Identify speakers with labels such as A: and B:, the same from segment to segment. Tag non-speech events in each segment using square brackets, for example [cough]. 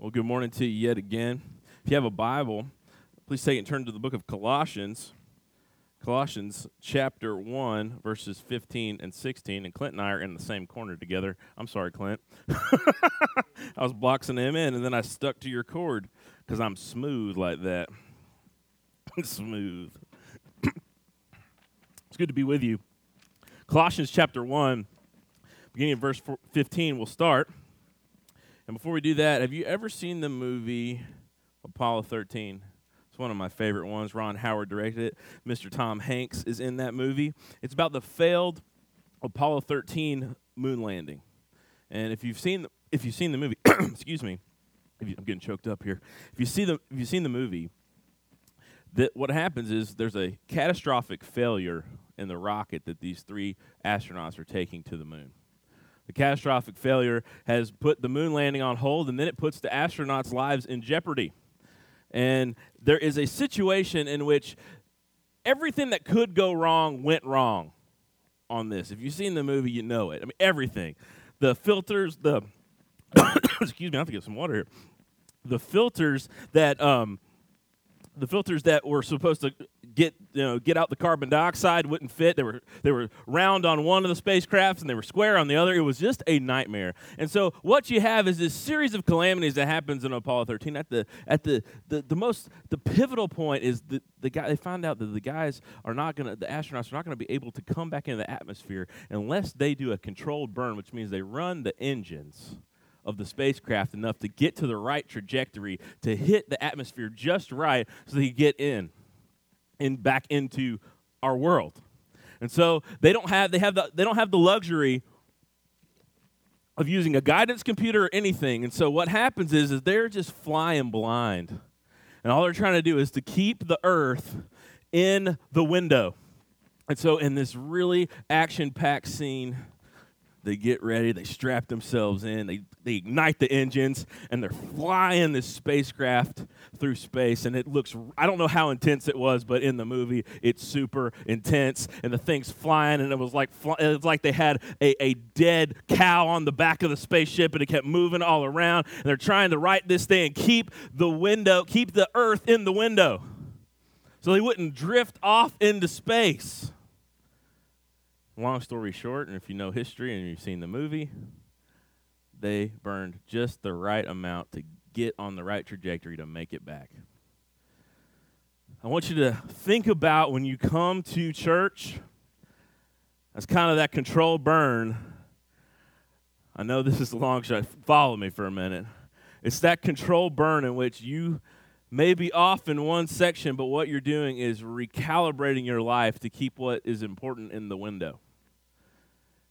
A: Well, good morning to you yet again. If you have a Bible, please take and turn to the book of Colossians. Colossians chapter 1, verses 15 and 16. And Clint and I are in the same corner together. I'm sorry, Clint. [laughs] I was boxing him in, and then I stuck to your cord because I'm smooth like that. [laughs] smooth. it's good to be with you. Colossians chapter 1, beginning of verse 15, we'll start. And before we do that, have you ever seen the movie Apollo 13? It's one of my favorite ones. Ron Howard directed it. Mr. Tom Hanks is in that movie. It's about the failed Apollo 13 moon landing. And if you've seen the, if you've seen the movie, [coughs] excuse me, you, I'm getting choked up here. If you see the if you've seen the movie, that what happens is there's a catastrophic failure in the rocket that these three astronauts are taking to the moon. The catastrophic failure has put the moon landing on hold, and then it puts the astronauts' lives in jeopardy. And there is a situation in which everything that could go wrong went wrong on this. If you've seen the movie, you know it. I mean, everything. The filters, the [coughs] excuse me, I have to get some water here. The filters that um, the filters that were supposed to get you know get out the carbon dioxide wouldn't fit. They were they were round on one of the spacecrafts and they were square on the other. It was just a nightmare. And so what you have is this series of calamities that happens in Apollo 13. At the at the the, the most the pivotal point is that the guy they find out that the guys are not gonna the astronauts are not gonna be able to come back into the atmosphere unless they do a controlled burn, which means they run the engines of the spacecraft enough to get to the right trajectory to hit the atmosphere just right so they get in and back into our world. And so they don't have they have the they don't have the luxury of using a guidance computer or anything. And so what happens is is they're just flying blind. And all they're trying to do is to keep the earth in the window. And so in this really action-packed scene, they get ready, they strap themselves in, they, they ignite the engines, and they're flying this spacecraft through space. And it looks, I don't know how intense it was, but in the movie, it's super intense. And the thing's flying, and it was like, it was like they had a, a dead cow on the back of the spaceship, and it kept moving all around. And they're trying to right this thing and keep the window, keep the Earth in the window so they wouldn't drift off into space. Long story short, and if you know history and you've seen the movie, they burned just the right amount to get on the right trajectory to make it back. I want you to think about when you come to church as kind of that controlled burn. I know this is a long shot. Follow me for a minute. It's that controlled burn in which you may be off in one section, but what you're doing is recalibrating your life to keep what is important in the window.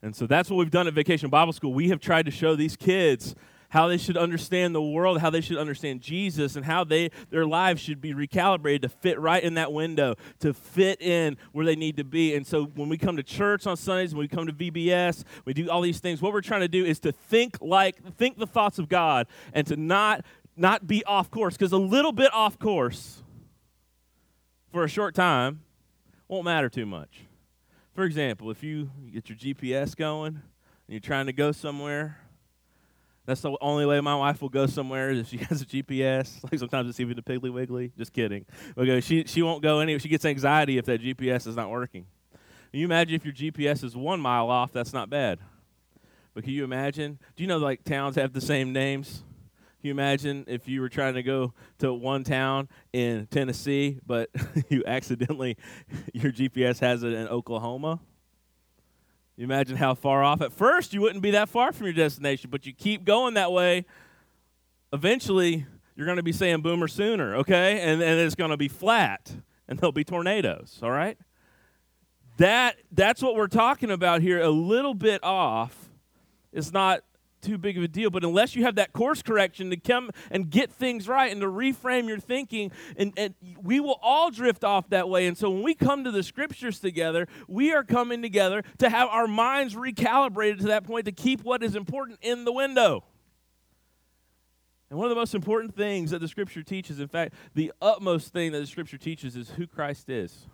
A: And so that's what we've done at Vacation Bible School. We have tried to show these kids how they should understand the world, how they should understand Jesus, and how they their lives should be recalibrated to fit right in that window, to fit in where they need to be. And so when we come to church on Sundays, when we come to VBS, we do all these things. What we're trying to do is to think like think the thoughts of God and to not not be off course because a little bit off course for a short time won't matter too much. For example, if you get your GPS going and you're trying to go somewhere, that's the only way my wife will go somewhere is if she [laughs] has a GPS. [laughs] Like sometimes it's even the Piggly Wiggly. Just kidding. Okay, she she won't go anywhere. She gets anxiety if that GPS is not working. Can you imagine if your GPS is one mile off? That's not bad. But can you imagine? Do you know like towns have the same names? Can you imagine if you were trying to go to one town in Tennessee, but [laughs] you accidentally, [laughs] your GPS has it in Oklahoma? You imagine how far off. At first, you wouldn't be that far from your destination, but you keep going that way. Eventually, you're going to be saying boomer sooner, okay? And, and it's going to be flat, and there'll be tornadoes, all right? That, that's what we're talking about here. A little bit off is not too big of a deal. But unless you have that course correction to come and get things right and to reframe your thinking, and, and we will all drift off that way. And so when we come to the scriptures together, we are coming together to have our minds recalibrated to that point to keep what is important in the window. And one of the most important things that the scripture teaches, in fact, the utmost thing that the scripture teaches is who Christ is.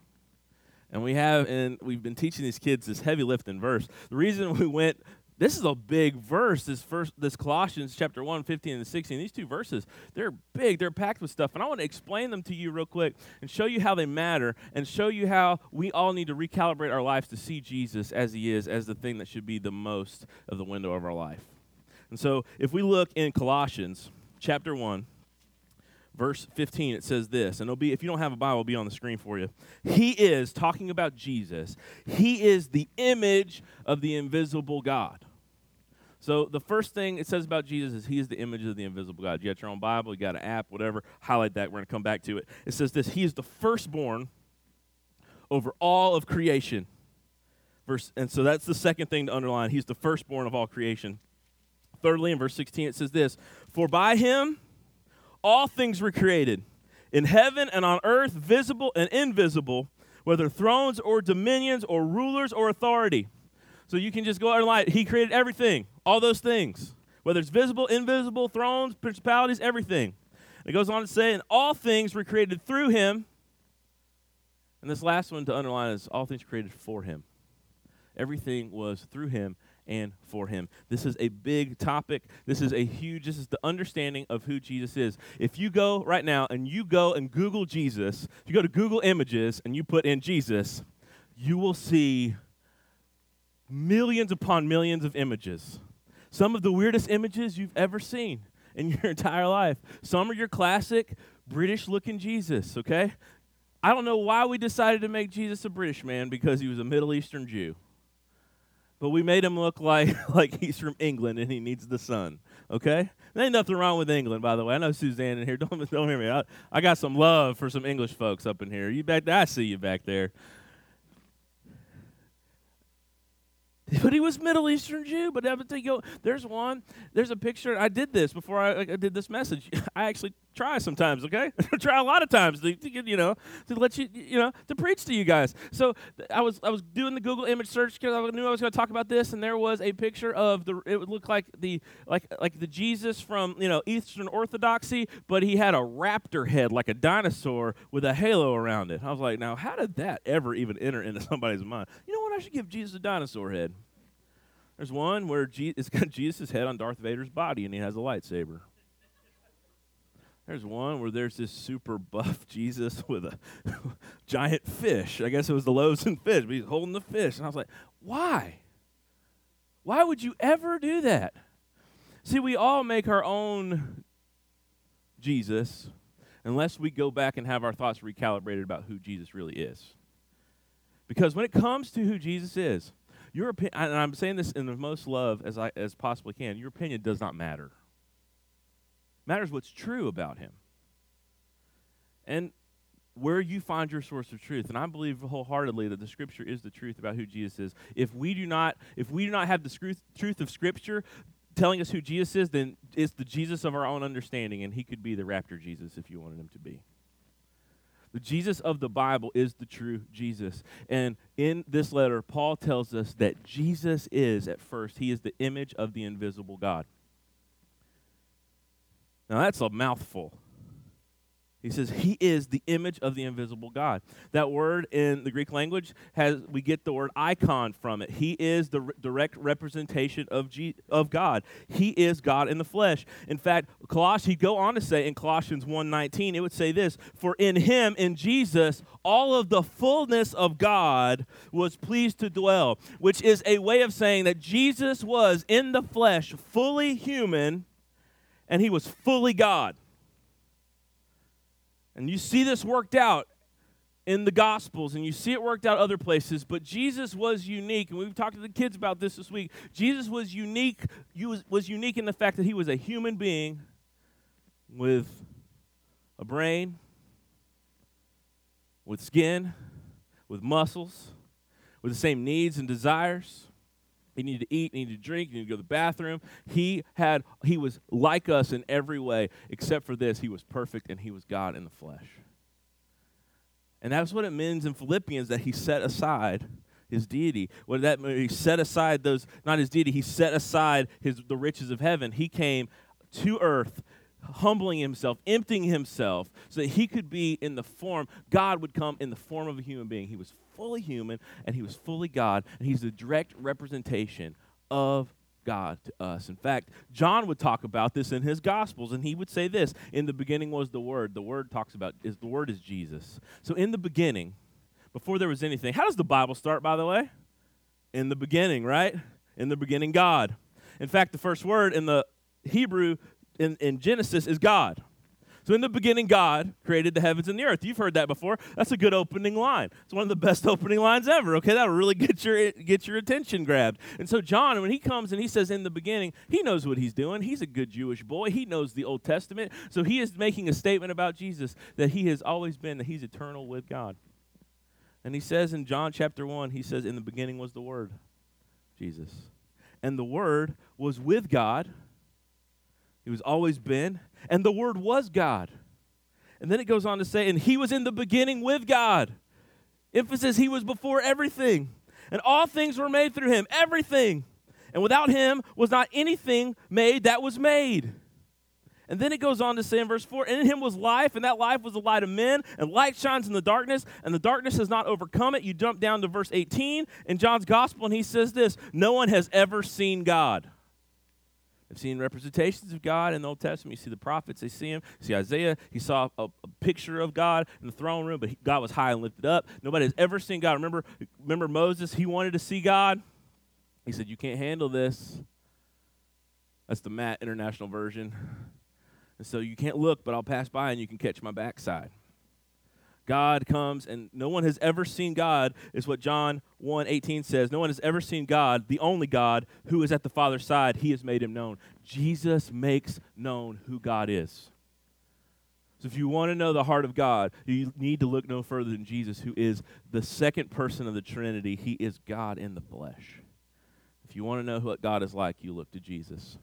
A: And we have, and we've been teaching these kids this heavy lifting verse. The reason we went this is a big verse this first this colossians chapter 1 15 and 16 these two verses they're big they're packed with stuff and i want to explain them to you real quick and show you how they matter and show you how we all need to recalibrate our lives to see jesus as he is as the thing that should be the most of the window of our life. And so if we look in colossians chapter 1 verse 15 it says this and it'll be if you don't have a bible it'll be on the screen for you. He is talking about jesus. He is the image of the invisible god. So the first thing it says about jesus is he is the image of the invisible god. You got your own bible you got an app whatever highlight that we're going to come back to it. It says this he is the firstborn over all of creation. Verse and so that's the second thing to underline he's the firstborn of all creation. Thirdly in verse 16 it says this for by him all things were created, in heaven and on earth, visible and invisible, whether thrones or dominions or rulers or authority. So you can just go out and light. He created everything, all those things, whether it's visible, invisible, thrones, principalities, everything. it goes on to say, and all things were created through him. And this last one to underline is all things created for him. Everything was through him and for him. This is a big topic. This is a huge, this is the understanding of who Jesus is. If you go right now and you go and Google Jesus, if you go to Google Images and you put in Jesus, you will see millions upon millions of images. Some of the weirdest images you've ever seen in [laughs] your entire life. Some are your classic British looking Jesus, okay? I don't know why we decided to make Jesus a British man because he was a Middle Eastern Jew but we made him look like [laughs] like he's from England and he needs the sun. Okay, there ain't nothing wrong with England, by the way. I know Suzanne in here. [laughs] Don't don't hear me. I, I got some love for some English folks up in here. You back? I see you back there. but he was Middle Eastern Jew. But go, there's one, there's a picture. I did this before I, I did this message. [laughs] I actually try sometimes, okay? [laughs] try a lot of times to, to, you know, to let you, you know, to preach to you guys. So I was I was doing the Google image search because I knew I was going to talk about this, and there was a picture of the. It would look like the like like the Jesus from you know Eastern Orthodoxy, but he had a raptor head like a dinosaur with a halo around it. I was like, now how did that ever even enter into [laughs] somebody's mind? You know what? I should give Jesus a dinosaur head. There's one where Je- it's got [laughs] Jesus' head on Darth Vader's body and he has a lightsaber. There's one where there's this super buff [laughs] Jesus with a [laughs] giant fish. I guess it was the loaves and fish, but he's holding the fish. And I was like, why? Why would you ever do that? See, we all make our own Jesus unless we go back and have our thoughts recalibrated about who Jesus really is. Because when it comes to who Jesus is, your opinion, and I'm saying this in the most love as I as possibly can, your opinion does not matter. Matters what's true about him. And where you find your source of truth and i believe wholeheartedly that the scripture is the truth about who jesus is if we do not if we do not have the truth of scripture telling us who jesus is then it's the jesus of our own understanding and he could be the raptor jesus if you wanted him to be the Jesus of the Bible is the true Jesus. And in this letter, Paul tells us that Jesus is, at first, he is the image of the invisible God. Now, that's a mouthful. He says he is the image of the invisible God. That word in the Greek language has we get the word icon from it. He is the re- direct representation of G- of God. He is God in the flesh. In fact, Colossians he go on to say in Colossians 1:19 it would say this, for in him in Jesus all of the fullness of God was pleased to dwell, which is a way of saying that Jesus was in the flesh fully human and he was fully God. And you see this worked out in the Gospels, and you see it worked out other places, but Jesus was unique, and we've talked to the kids about this this week. Jesus was unique, was, unique in the fact that he was a human being with a brain, with skin, with muscles, with the same needs and desires. He needed to eat, he needed to drink, he needed to go to the bathroom. He had he was like us in every way, except for this, he was perfect and he was God in the flesh. And that's what it means in Philippians that he set aside his deity. What that mean? He set aside those not his deity, he set aside his the riches of heaven. He came to earth humbling himself, emptying himself, so that he could be in the form, God would come in the form of a human being. He was fully human and he was fully God, and he's the direct representation of God to us. In fact, John would talk about this in his gospels and he would say this, in the beginning was the word. The word talks about is the word is Jesus. So in the beginning, before there was anything. How does the Bible start by the way? In the beginning, right? In the beginning God. In fact, the first word in the Hebrew in, in Genesis is God. So in the beginning, God created the heavens and the earth. You've heard that before. That's a good opening line. It's one of the best [laughs] opening lines ever. Okay, that'll really get your get your attention grabbed. And so John, when he comes and he says in the beginning, he knows what he's doing. He's a good Jewish boy. He knows the Old Testament. So he is making a statement about Jesus that he has always been that he's eternal with God. And he says in John chapter 1, he says, In the beginning was the Word, Jesus. And the Word was with God. He was always been. And the Word was God. And then it goes on to say, And he was in the beginning with God. Emphasis, he was before everything. And all things were made through him. Everything. And without him was not anything made that was made. And then it goes on to say in verse 4 In him was life, and that life was the light of men, and light shines in the darkness, and the darkness has not overcome it. You jump down to verse 18 in John's gospel, and he says this No one has ever seen God. They've seen representations of God in the Old Testament. You see the prophets, they see him. You see Isaiah, he saw a, a picture of God in the throne room, but he, God was high and lifted up. Nobody has ever seen God. Remember, remember Moses, he wanted to see God. He said, You can't handle this. That's the Matt International Version. And so you can't look, but I'll pass by and you can catch my backside. God comes and no one has ever seen God is what John 1:18 says. No one has ever seen God, the only God who is at the Father's side. He has made him known. Jesus makes known who God is. So if you want to know the heart of God, you need to look no further than Jesus who is the second person of the Trinity. He is God in the flesh. If you want to know what God is like, you look to Jesus.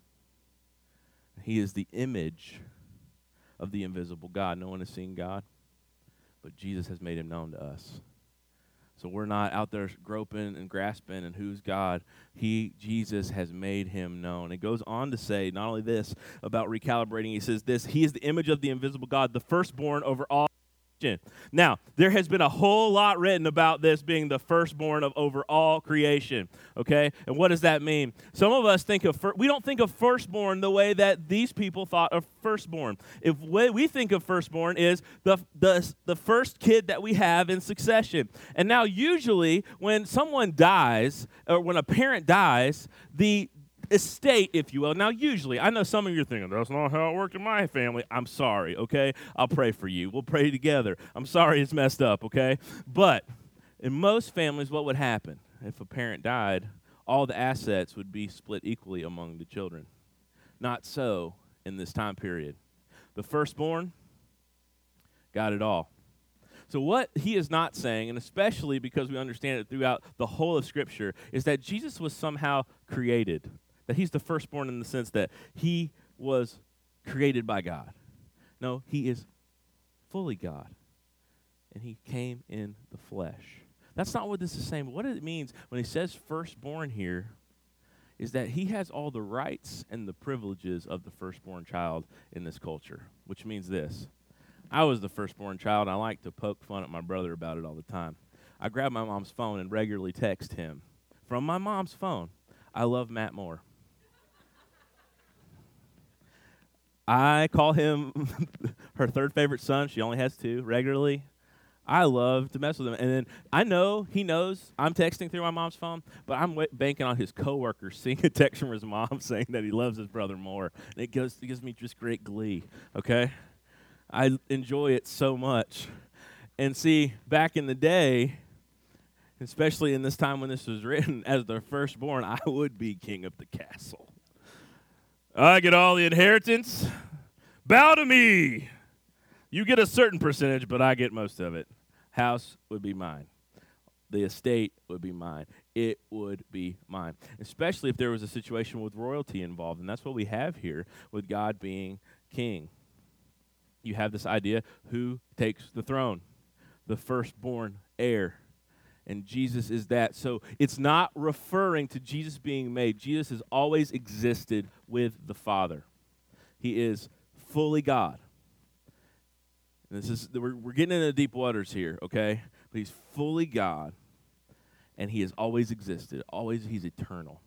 A: He is the image of the invisible God. No one has seen God, but Jesus has made him known to us. So we're not out there groping and grasping and who's God. He, Jesus, has made him known. It goes on to say not only this about recalibrating, he says this He is the image of the invisible God, the firstborn over all now, there has been a whole lot written about this being the firstborn of over all creation. Okay? And what does that mean? Some of us think of, fir- we don't think of firstborn the way that these people thought of firstborn. If way we think of firstborn is the, the, the first kid that we have in succession. And now, usually, when someone dies, or when a parent dies, the, estate, if you will. Now, usually, I know some of you are thinking, that's not how it worked in my family. I'm sorry, okay? I'll pray for you. We'll pray together. I'm sorry it's messed up, okay? But in most families, what would happen if a parent died? All the assets would be split equally among the children. Not so in this time period. The firstborn got it all. So, what he is not saying, and especially because we understand it throughout the whole of Scripture, is that Jesus was somehow created that he's the firstborn in the sense that he was created by God. No, he is fully God. And he came in the flesh. That's not what this is saying. What it means when he says firstborn here is that he has all the rights and the privileges of the firstborn child in this culture, which means this. I was the firstborn child. I like to poke fun at my brother about it all the time. I grab my mom's phone and regularly text him from my mom's phone. I love Matt more. I call him [laughs] her third favorite son. She only has two regularly. I love to mess with him. And then I know he knows I'm texting through my mom's phone, but I'm w- banking on his coworker [laughs] seeing a text from his mom [laughs] saying that he loves his brother more. And it, goes, it gives me just great glee, okay? I enjoy it so much. And see, back in the day, especially in this time when this was written, as the firstborn, I would be king of the castle. I get all the inheritance. Bow to me. You get a certain percentage, but I get most of it. House would be mine. The estate would be mine. It would be mine. Especially if there was a situation with royalty involved. And that's what we have here with God being king. You have this idea who takes the throne? The firstborn heir and Jesus is that. So it's not referring to Jesus being made. Jesus has always existed with the Father. He is fully God. And this is we're, we're getting into deep waters here, okay? But he's fully God, and he has always existed. Always, he's eternal.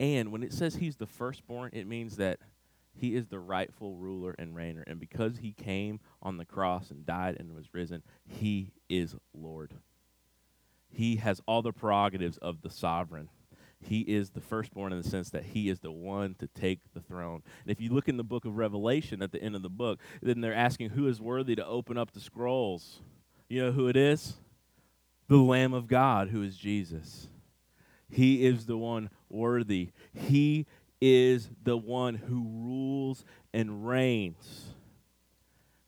A: And when it says he's the firstborn, it means that he is the rightful ruler and reigner. And because he came on the cross and died and was risen, he is Lord. He has all the prerogatives of the sovereign. He is the firstborn in the sense that he is the one to take the throne. And if you look in the book of Revelation at the end of the book, then they're asking who is worthy to open up the scrolls. You know who it is? The Lamb of God, who is Jesus. He is the one worthy. He is the one who rules and reigns.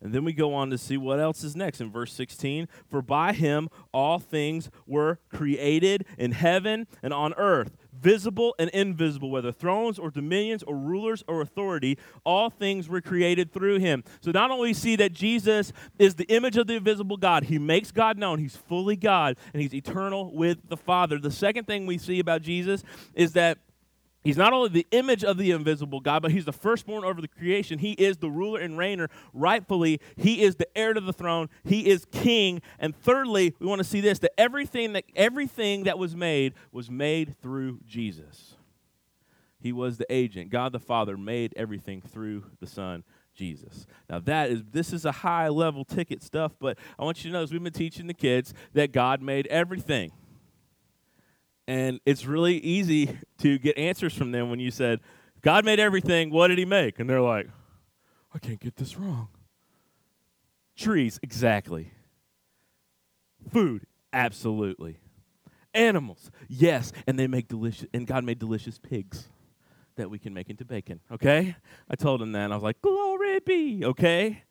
A: And then we go on to see what else is next in verse 16. For by him all things were created in heaven and on earth, visible and invisible, whether thrones or dominions or rulers or authority, all things were created through him. So not only see that Jesus is the image of the invisible God, he makes God known, he's fully God, and he's eternal with the Father. The second thing we see about Jesus is that He's not only the image of the invisible God, but he's the firstborn over the creation. He is the ruler and reigner rightfully. He is the heir to the throne. He is king. And thirdly, we want to see this that everything that everything that was made was made through Jesus. He was the agent. God the Father made everything through the Son Jesus. Now that is this is a high level ticket stuff, but I want you to know as we've been teaching the kids that God made everything. And it's really easy to get answers from them when you said, God made everything, what did he make? And they're like, I can't get this wrong. Trees, exactly. Food, absolutely. Animals, yes, and they make delicious and God made delicious pigs that we can make into bacon, okay? I told him that and I was like, "Glory be," okay?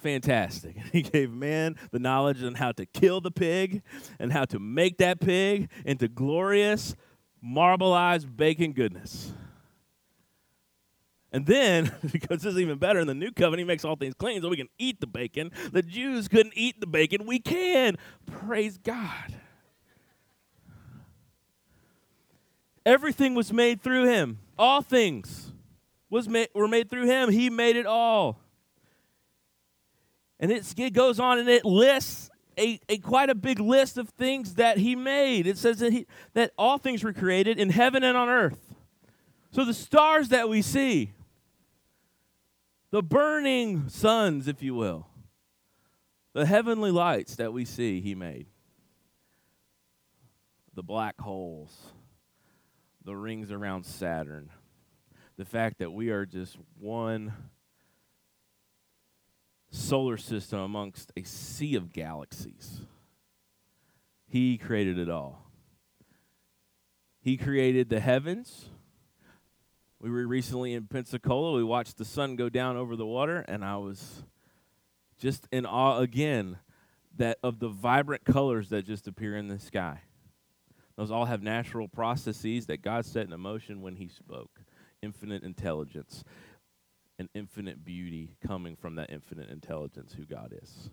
A: Fantastic. [laughs] He gave man the knowledge on how to kill the pig and how to make that pig into glorious, marbleized bacon goodness. And then, [laughs] because this is even better in the new covenant, he makes all things clean so we can eat the bacon. The Jews couldn't eat the bacon. We can. Praise God. Everything was made through him. All things was made, were made through him. He made it all. And it goes on and it lists a, a, quite a big list of things that he made. It says that, he, that all things were created in heaven and on earth. So the stars that we see, the burning suns, if you will, the heavenly lights that we see, he made. The black holes, the rings around Saturn, the fact that we are just one solar system amongst a sea of galaxies. He created it all. He created the heavens. We were recently in Pensacola. We watched the sun go down over the water, and I was just in awe again that of the vibrant colors that just appear in the sky. Those all have natural processes that God set in motion when He spoke. Infinite intelligence and infinite beauty coming from that infinite intelligence who God is.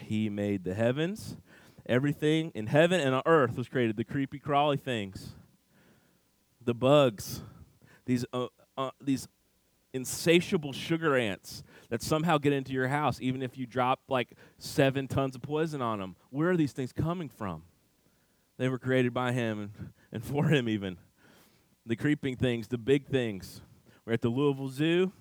A: He made the heavens. Everything in heaven and on earth was created. The creepy crawly things, the bugs, these uh, uh, these insatiable sugar ants that somehow get into your house, even if you drop like seven tons of poison on them. Where are these things coming from? They were created by Him and for Him, even. The creeping things, the big things. We're at the Louisville Zoo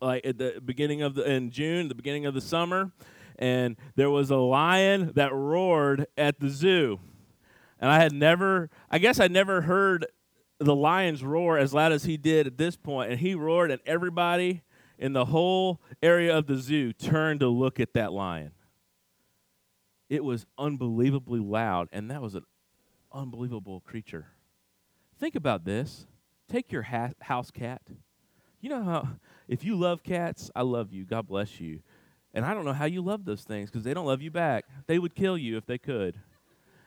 A: like at the beginning of the in June, the beginning of the summer, and there was a lion that roared at the zoo. And I had never I guess I never heard the lions roar as loud as he did at this point, and he roared and everybody in the whole area of the zoo turned to look at that lion. It was unbelievably loud, and that was an unbelievable creature. Think about this. Take your ha- house cat. You know how if you love cats, I love you. God bless you. And I don't know how you love those things because they don't love you back. They would kill you if they could.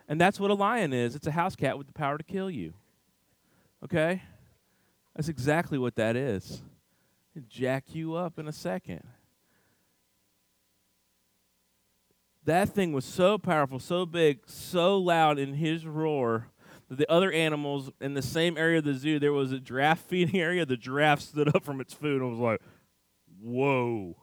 A: And that's what a lion is it's a house cat with the power to kill you. Okay? That's exactly what that is. It'd jack you up in a second. That thing was so powerful, so big, so loud in his roar the other animals in the same area of the zoo, there was a giraffe feeding [laughs] area. The giraffe stood up from its food and was like, whoa.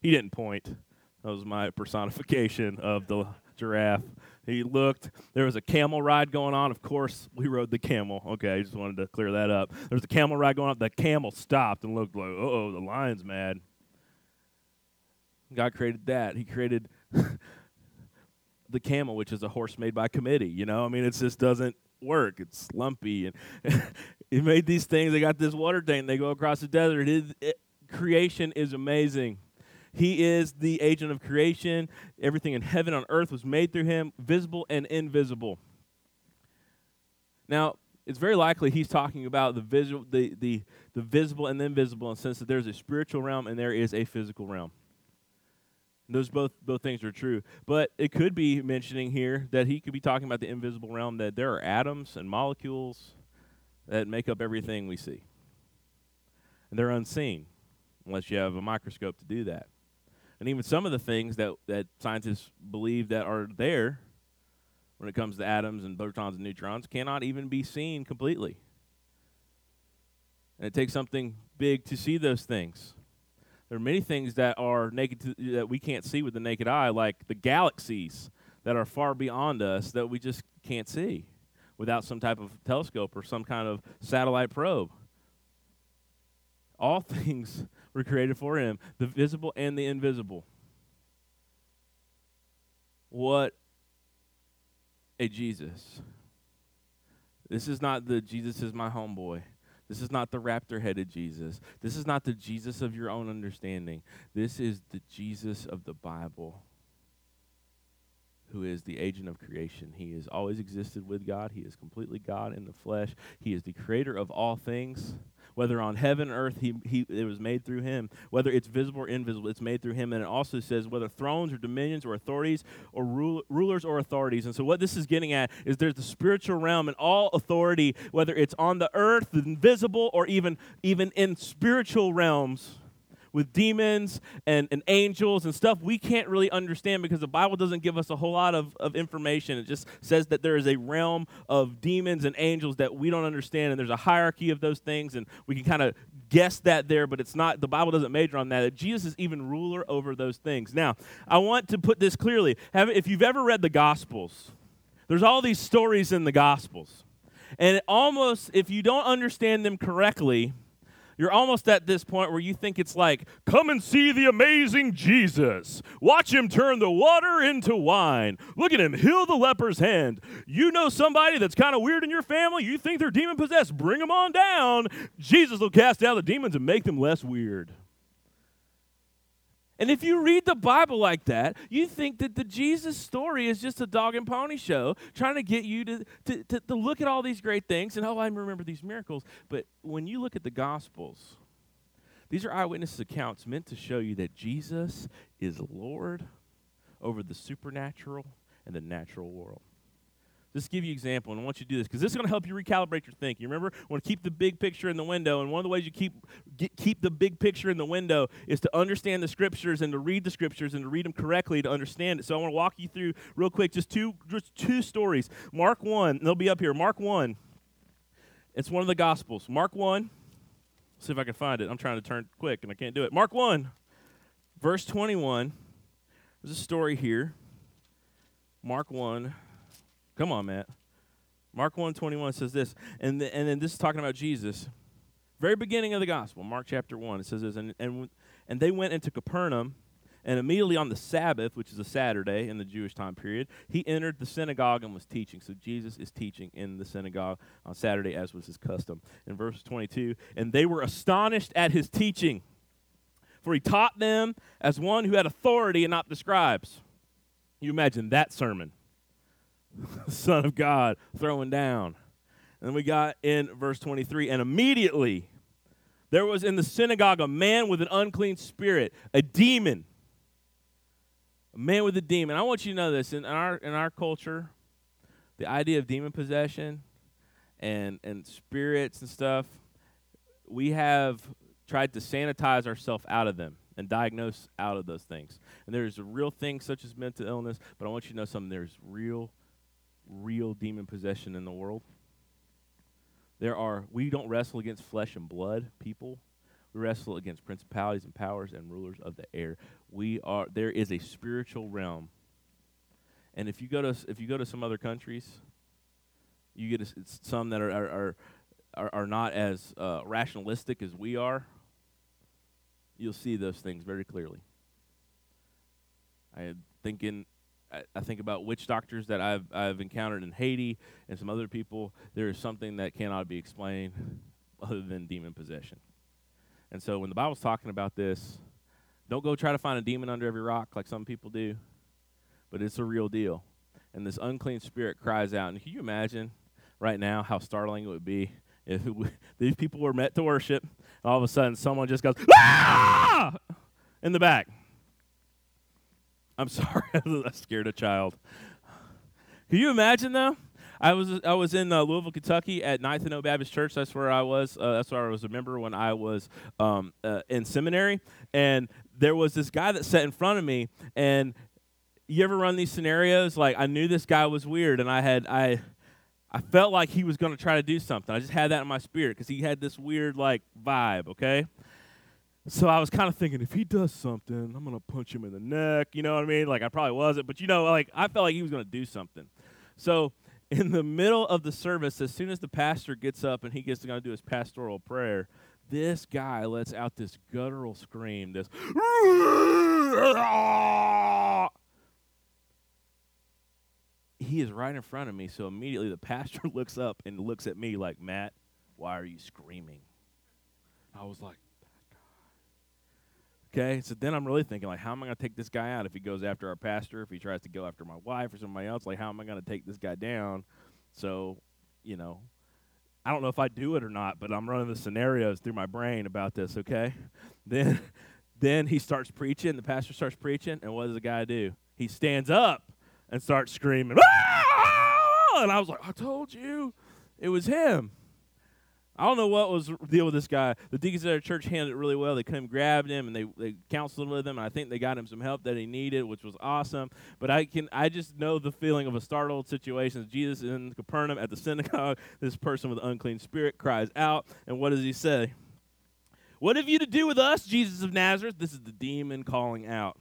A: He didn't point. That was my personification of the giraffe. He looked. There was a camel ride going on. Of course, we rode the camel. Okay, I just wanted to clear that up. There was a camel ride going on. The camel stopped and looked like, oh, the lion's mad. God created that. He created [laughs] the camel, which is a horse made by committee. You know, I mean, it just doesn't work. It's lumpy, and [laughs] he made these things. They got this water tank. They go across the desert. It, it, creation is amazing. He is the agent of creation. Everything in heaven on earth was made through him, visible and invisible. Now, it's very likely he's talking about the visual, the, the, the visible and the invisible in the sense that there's a spiritual realm and there is a physical realm. Those both both things are true. But it could be mentioning here that he could be talking about the invisible realm that there are atoms and molecules that make up everything we see. And they're unseen unless you have a microscope to do that. And even some of the things that, that scientists believe that are there when it comes to atoms and protons and neutrons cannot even be seen completely. And it takes something big to see those things. There are many things that are naked that we can't see with the naked eye, like the galaxies that are far beyond us that we just can't see without some type of telescope or some kind of satellite probe. All [laughs] things were created for him, the visible and the invisible. What a Jesus. This is not the Jesus is my homeboy. This is not the raptor headed Jesus. This is not the Jesus of your own understanding. This is the Jesus of the Bible, who is the agent of creation. He has always existed with God. He is completely God in the flesh. He is the creator of all things whether on heaven, earth, he, he, it was made through him. Whether it's visible or invisible, it's made through him. And it also says whether thrones or dominions or authorities or rule, rulers or authorities. And so what this is getting at is there's the spiritual realm and all authority, whether it's on the earth, invisible, or even, even in spiritual realms with demons and, and angels and stuff we can't really understand because the Bible doesn't give us a whole lot of, of information. It just says that there is a realm of demons and angels that we don't understand, and there's a hierarchy of those things, and we can kind of guess that there, but it's not, the Bible doesn't major on that. Jesus is even ruler over those things. Now, I want to put this clearly. Have, if you've ever read the Gospels, there's all these stories in the Gospels. And almost, if you don't understand them correctly, you're almost at this point where you think it's like, come and see the amazing Jesus. Watch him turn the water into wine. Look at him heal the leper's hand. You know somebody that's kind of weird in your family? You think they're demon possessed? Bring them on down. Jesus will cast out the demons and make them less weird. And if you read the Bible like that, you think that the Jesus story is just a dog and pony show trying to get you to, to, to, to, look at all these great things and, oh, I remember these miracles. But when you look at the Gospels, these are eyewitness accounts meant to show you that Jesus is Lord over the supernatural and the natural world. Just give you an example, and I want you to do this because this is going to help you recalibrate your thinking. You remember, I want to keep the big picture in the window, and one of the ways you keep get, keep the big picture in the window is to understand the scriptures and to read the scriptures and to read them correctly to understand it. So I want to walk you through real quick just two just two stories. Mark one, they'll be up here. Mark one. It's one of the Gospels. Mark one. See if I can find it. I'm trying to turn quick and I can't do it. Mark one, verse 21. There's a story here. Mark one Come on, Matt. Mark 121 says this, and, the, and then this is talking about Jesus. Very beginning of the gospel, Mark chapter 1, it says this, and, and, and they went into Capernaum, and immediately on the Sabbath, which is a Saturday in the Jewish time period, he entered the synagogue and was teaching. So Jesus is teaching in the synagogue on Saturday, as was his custom. In verse 22, and they were astonished at his teaching, for he taught them as one who had authority and not the scribes. You imagine that sermon. [laughs] Son of God, throwing down. And we got in verse 23 and immediately there was in the synagogue a man with an unclean spirit, a demon. A man with a demon. I want you to know this in our in our culture, the idea of demon possession and and spirits and stuff, we have tried to sanitize ourselves out of them and diagnose out of those things. And there's a real thing such as mental illness, but I want you to know something. There's real real demon possession in the world. There are, we don't wrestle against flesh and blood people. We wrestle against principalities and powers and rulers of the air. We are, there is a spiritual realm. And if you go to if you go to some other countries, you get a, some that are are are, are not as uh, rationalistic as we are. You'll see those things very clearly. I am thinking I, think about witch doctors that I've I've encountered in Haiti and some other people. There is something that cannot be explained other than demon possession. And so when the Bible's talking about this, don't go try to find a demon under every rock like some people do, but it's a real deal. And this unclean spirit cries out. And can you imagine right now how startling it would be if [laughs] these people were met to worship, and all of a sudden someone just goes, ah! in the back. I'm [laughs] sorry, I scared a child. Can you imagine though? I was I was in uh, Louisville, Kentucky at Ninth and O Baptist Church. That's where I was. Uh, that's where I was a member when I was um, uh, in seminary. And there was this guy that sat in front of me. And you ever run these scenarios? Like I knew this guy was weird, and I had I. I felt like he was going to try to do something. I just had that in my spirit because he had this weird like vibe. Okay, so I was kind of thinking, if he does something, I'm gonna punch him in the neck. You know what I mean? Like I probably wasn't, but you know, like I felt like he was gonna do something. So in the middle of the service, as soon as the pastor gets up and he gets to go do his pastoral prayer, this guy lets out this guttural scream, this he is right in front of me, so immediately the pastor [laughs] looks up and looks at me like, Matt, why are you screaming? I was like, Okay, so then I'm really thinking, like, how am I going to take this guy out if he goes after our pastor, if he tries to go after my wife or somebody else? Like, how am I going to take this guy down? So, you know, I don't know if I do it or not, but I'm running the scenarios through my brain about this. Okay, [laughs] then, then he starts preaching. The pastor starts preaching, and what does the guy do? He stands up and starts screaming, ah! and I was like, I told you, it was him. I don't know what was the deal with this guy. The deacons at our church handled it really well. They came, grabbed him, and they, they counseled with him. And I think they got him some help that he needed, which was awesome. But I can I just know the feeling of a startled situation. Jesus in Capernaum at the [laughs] synagogue. This person with an unclean spirit cries out, and what does he say? What have you to do with us, Jesus of Nazareth? This is the demon calling out.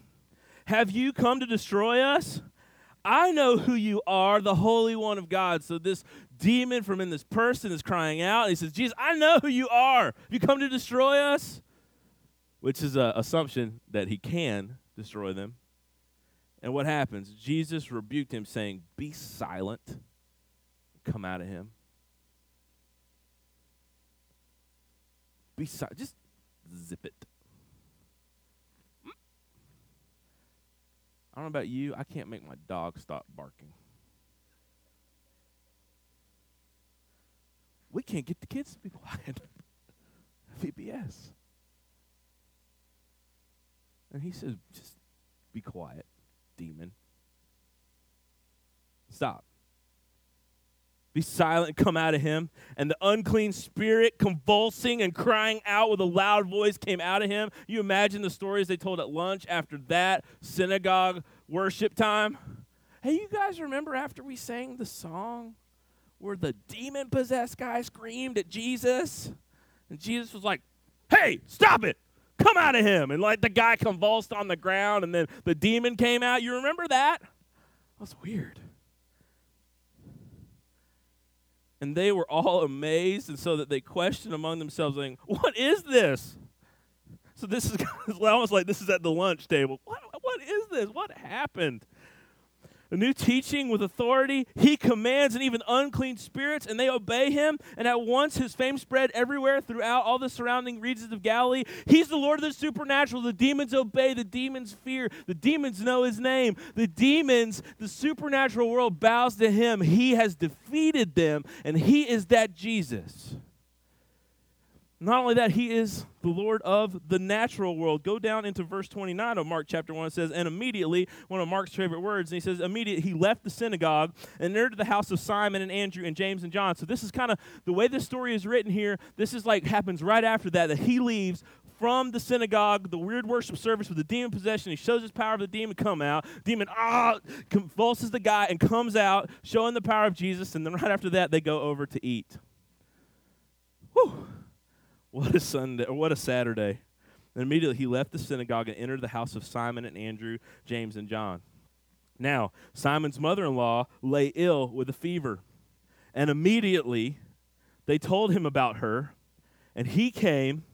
A: Have you come to destroy us? I know who you are, the Holy One of God. So this demon from in this person is crying out. He says, Jesus, I know who you are. You come to destroy us? Which is an assumption that he can destroy them. And what happens? Jesus rebuked him, saying, Be silent. Come out of him. Be silent. Just zip it. I don't know about you. I can't make my dog stop barking. We can't get the kids to be quiet. [laughs] VBS. And he says, just be quiet, demon. Stop. Be silent, come out of him. And the unclean spirit, convulsing and crying out with a loud voice, came out of him. You imagine the stories they told at lunch after that synagogue worship time? Hey, you guys remember after we sang the song? Where the demon possessed guy screamed at Jesus. And Jesus was like, hey, stop it. Come out of him. And like the guy convulsed on the ground and then the demon came out. You remember that? That's weird. And they were all amazed, and so that they questioned among themselves, saying, What is this? So this is [laughs] almost like this is at the lunch table. What, what is this? What happened? A new teaching with authority. He commands and even unclean spirits, and they obey him. And at once his fame spread everywhere throughout all the surrounding regions of Galilee. He's the Lord of the supernatural. The demons obey, the demons fear, the demons know his name. The demons, the supernatural world bows to him. He has defeated them, and he is that Jesus. Not only that, he is the Lord of the natural world. Go down into verse 29 of Mark chapter 1. It says, And immediately, one of Mark's favorite words, and he says, Immediately he left the synagogue and entered the house of Simon and Andrew and James and John. So this is kind of the way this story is written here. This is like happens right after that, that he leaves from the synagogue, the weird worship service with the demon possession. He shows his power of the demon come out. Demon ah convulses the guy and comes out, showing the power of Jesus. And then right after that, they go over to eat. Whew. What a Sunday, or what a Saturday. And immediately he left the synagogue and entered the house of Simon and Andrew, James and John. Now, Simon's mother in law lay ill with a fever, and immediately they told him about her, and he came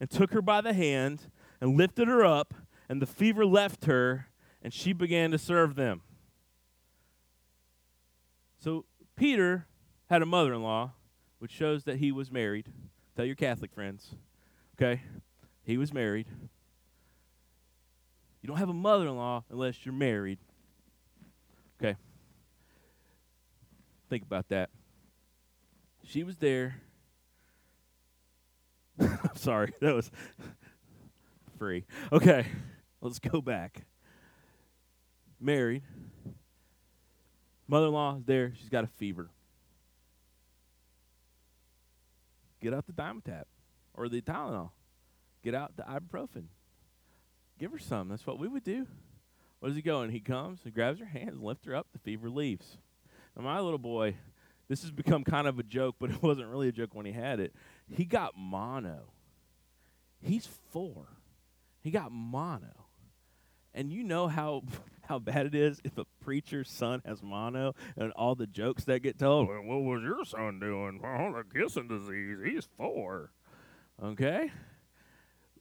A: and took her by the hand and lifted her up, and the fever left her, and she began to serve them. So, Peter had a mother in law, which shows that he was married. Tell your Catholic friends, okay? He was married. You don't have a mother in law unless you're married. Okay. Think about that. She was there. [laughs] I'm sorry, [laughs] that was [laughs] free. Okay, let's go back. Married. Mother in law is there. She's got a fever. Get out the Dimetapp or the Tylenol. Get out the ibuprofen. Give her some. That's what we would do. What does he go? And he comes and grabs her hands and lifts her up. The fever leaves. Now, my little boy, this has become kind of a joke, but [laughs] it wasn't really a joke when he had it. He got mono. He's four. He got mono. And you know how [laughs] how bad it is if a preacher's son has mono and all the jokes that get told. Well, what was your son doing? Oh, the kissing disease. He's four. Okay?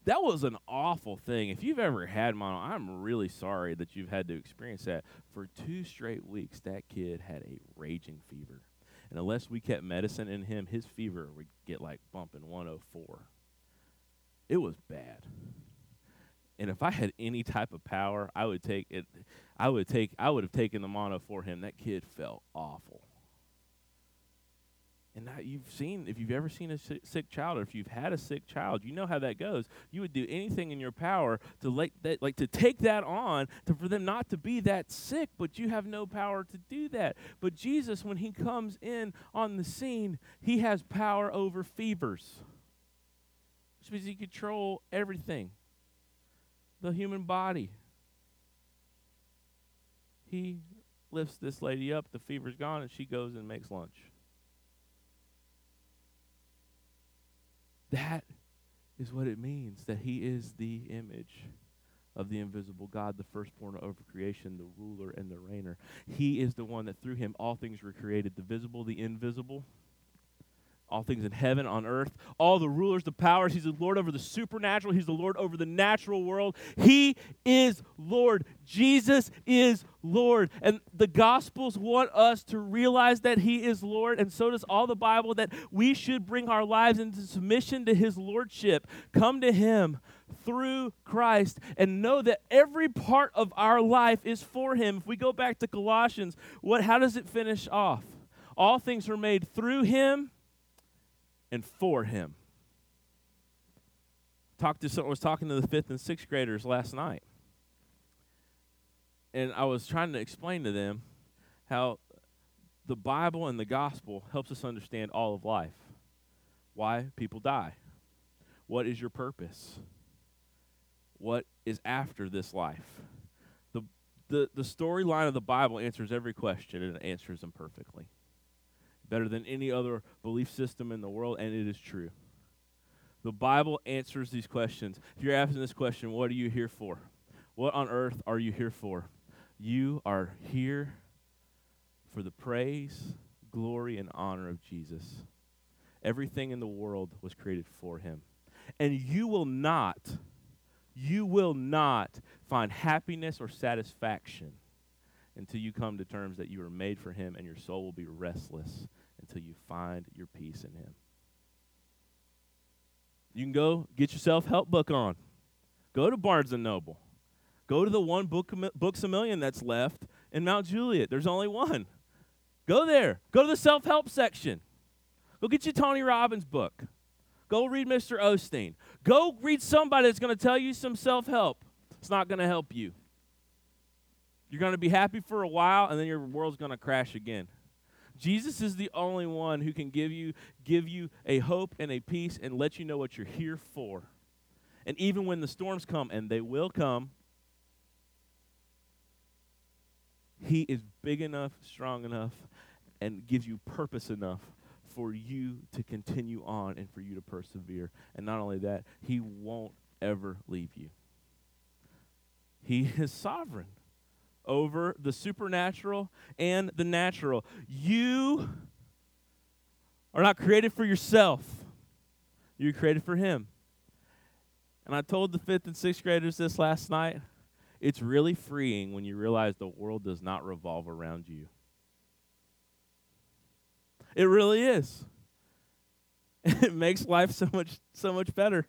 A: That was an awful thing. If you've ever had mono, I'm really sorry that you've had to experience that. For two straight weeks, that kid had a raging fever. And unless we kept medicine in him, his fever would get like bumping 104. It was bad. And if I had any type of power, I would take it. I would take. I would have taken the mono for him. That kid felt awful. And now you've seen, if you've ever seen a sick child, or if you've had a sick child, you know how that goes. You would do anything in your power to like that, like to take that on, to for them not to be that sick, but you have no power to do that. But Jesus, when he comes in on the scene, he has power over fevers, which means he control everything the human body. He lifts this lady up, the fever's gone, and she goes and makes lunch. That is what it means that he is the image of the invisible God, the firstborn over creation, the ruler and the reigner. He is the one that through him all things were created, the visible, the invisible all things in heaven, on earth, all the rulers, the powers. He's the Lord over the supernatural. He's the Lord over the natural world. He is Lord. Jesus is Lord. And the Gospels want us to realize that He is Lord, and so does all the Bible, that we should bring our lives into submission to His Lordship. Come to Him through Christ and know that every part of our life is for Him. If we go back to Colossians, what, how does it finish off? All things were made through Him and for him. Talked to someone, was talking to the fifth and sixth graders last night. And I was trying to explain to them how the Bible and the gospel helps us understand all of life. Why people die. What is your purpose? What is after this life? The, the, the storyline of the Bible answers every question and it answers them perfectly better than any other belief system in the world, and it is true. The Bible answers these questions. If you're asking this question, what are you here for? What on earth are you here for? You are here for the praise, glory, and honor of Jesus. Everything in the world was created for him. And you will not, you will not find happiness or satisfaction until you come to terms that you are made for him and your soul will be restless until you find your peace in Him. You can go get yourself help book on. Go to Barnes and Noble. Go to the one book books a million that's left in Mount Juliet. There's only one. Go there. Go to the self help section. Go get you Tony Robbins book. Go read Mr. Osteen. Go read somebody that's going to tell you some self help. It's not going to help you. You're going to be happy for a while, and then your world's going to crash again. Jesus is the only one who can give you give you a hope and a peace and let you know what you're here for. And even when the storms come and they will come, he is big enough, strong enough and gives you purpose enough for you to continue on and for you to persevere. And not only that, he won't ever leave you. He is sovereign over the supernatural and the natural. You are not created for yourself, you're created for Him. And I told the fifth and sixth graders this last night. It's really freeing when you realize the world does not revolve around you. It really is. [laughs] it makes life so much so much better.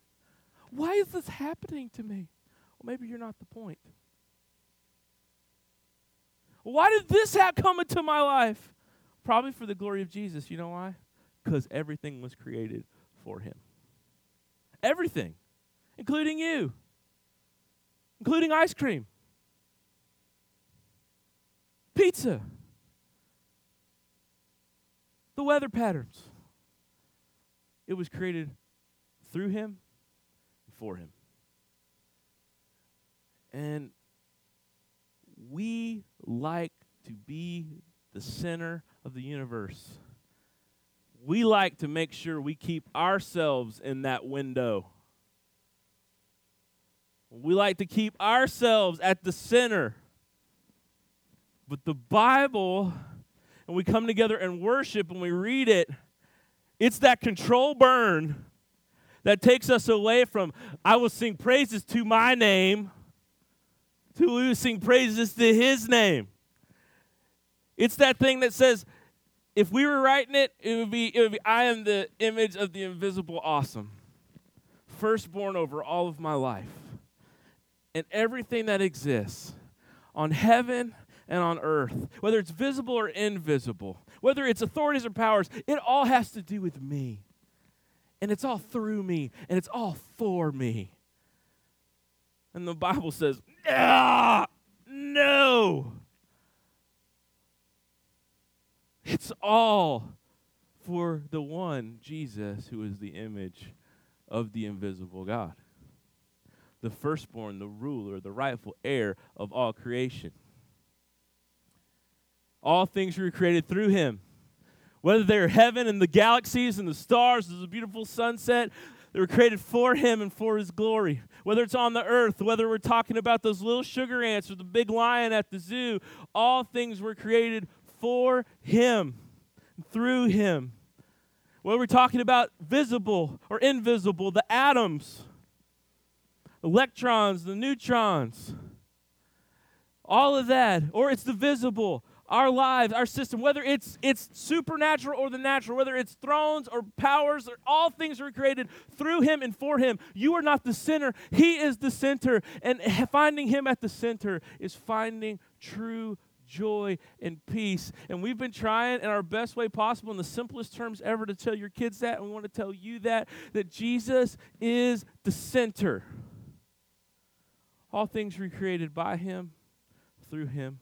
A: Why is this happening to me? Well, maybe you're not the point. Why did this have come into my life? Probably for the glory of Jesus. You know why? Because everything was created for him. Everything, including you, including ice cream, pizza, the weather patterns. It was created through him for him. And we like to be the center of the universe. We like to make sure we keep ourselves in that window. We like to keep ourselves at the center. But the Bible, and we come together and worship and we read it, it's that control burn that takes us away from, I will sing praises to my name to sing praises to his name. It's that thing that says, if we were writing it, it would be, it would be I am the image of the invisible awesome, firstborn over all of my life. And everything that exists on heaven and on earth, whether it's visible or invisible, whether it's authorities or powers, it all has to do with me. And it's all through me, and it's all for me. And the Bible says, ah, no. It's all for the one, Jesus, who is the image of the invisible God, the firstborn, the ruler, the rightful heir of all creation. All things were created through him. Whether they're heaven and the galaxies and the stars, there's a beautiful sunset, they were created for him and for his glory. Whether it's on the earth, whether we're talking about those little sugar ants or the big lion at the zoo, all things were created for him, through him. Whether we're talking about visible or invisible, the atoms, electrons, the neutrons, all of that, or it's the visible, our lives, our system, whether it's it's supernatural or the natural, whether it's thrones or powers, or all things were created through him and for him. You are not the center, he is the center. And finding him at the center is finding true joy and peace. And we've been trying in our best way possible, in the simplest terms ever, to tell your kids that. And we want to tell you that, that Jesus is the center. All things were created by him, through him,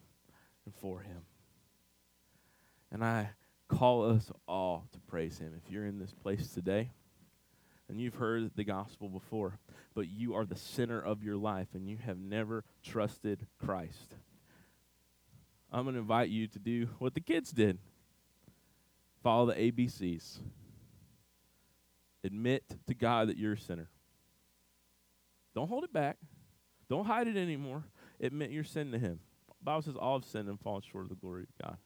A: and for him. And I call us all to praise him. If you're in this place today and you've heard the gospel before, but you are the center of your life and you have never trusted Christ, I'm going to invite you to do what the kids did follow the ABCs. Admit to God that you're a sinner. Don't hold it back. Don't hide it anymore. Admit your sin to Him. The Bible says all have sinned and fallen short of the glory of God.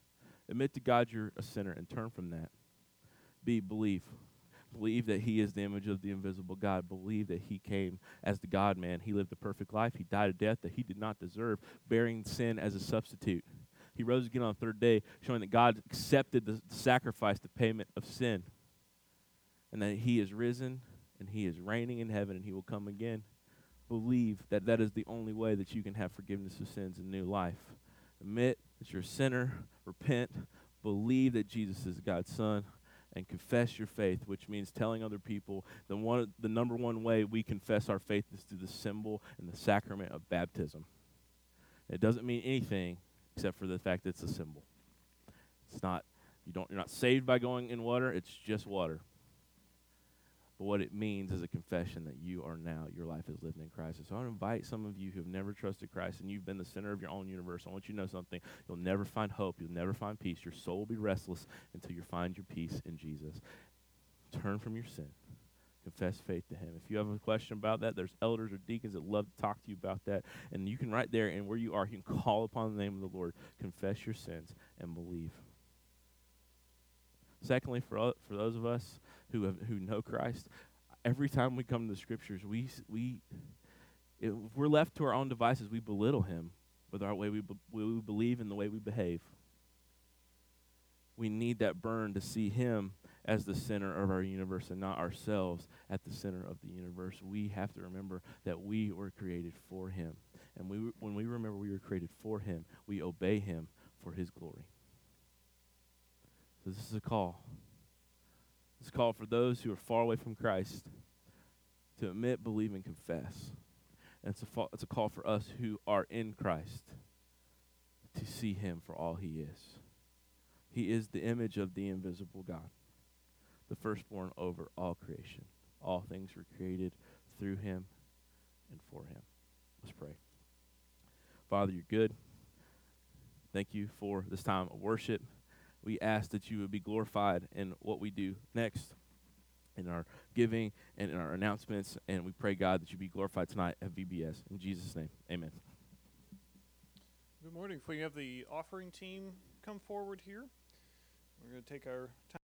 A: Admit to God you're a sinner and turn from that. B, believe. Believe that He is the image of the invisible God. Believe that He came as the God man. He lived a perfect life. He died a death that He did not deserve, bearing sin as a substitute. He rose again on the third day, showing that God accepted the sacrifice, the payment of sin, and that He is risen and He is reigning in heaven and He will come again. Believe that that is the only way that you can have forgiveness of sins and new life. Admit that you're a sinner, repent, believe that Jesus is God's Son, and confess your faith, which means telling other people the one the number one way we confess our faith is through the symbol and the sacrament of baptism. It doesn't mean anything except for the fact that it's a symbol. It's not you don't you're not saved by going in water, it's just water. But what it means is a confession that you are now, your life is lived in Christ. And so I want to invite some of you who have never trusted Christ and you've been the center of your own universe. I want you to know something. You'll never find hope. You'll never find peace. Your soul will be restless until you find your peace in Jesus. Turn from your sin. confess faith to Him. If you have a question about that, there's elders or deacons that love to talk to you about that. And you can right there and where you are, you can call upon the name of the Lord, confess your sins, and believe. Secondly, for, for those of us who, have, who know Christ, every time we come to the scriptures, we we if we're left to our own devices, we belittle Him with our way we, be, we believe and the way we behave. We need that burn to see Him as the center of our universe and not ourselves at the center of the universe. We have to remember that we were created for Him. And we, when we remember we were created for Him, we obey Him for His glory. So this is a call. This is a call for those who are far away from Christ to admit, believe, and confess. And it's a, fa- it's a call for us who are in Christ to see Him for all He is. He is the image of the invisible God, the firstborn over all creation. All things were created through Him and for Him. Let's pray. Father, you're good. Thank you for this time of worship. We ask that you would be glorified in what we do next, in our giving and in our announcements. And we pray, God, that you be glorified tonight at VBS. In Jesus' name, amen.
B: Good morning. If we have the offering team come forward here, we're going to take our time.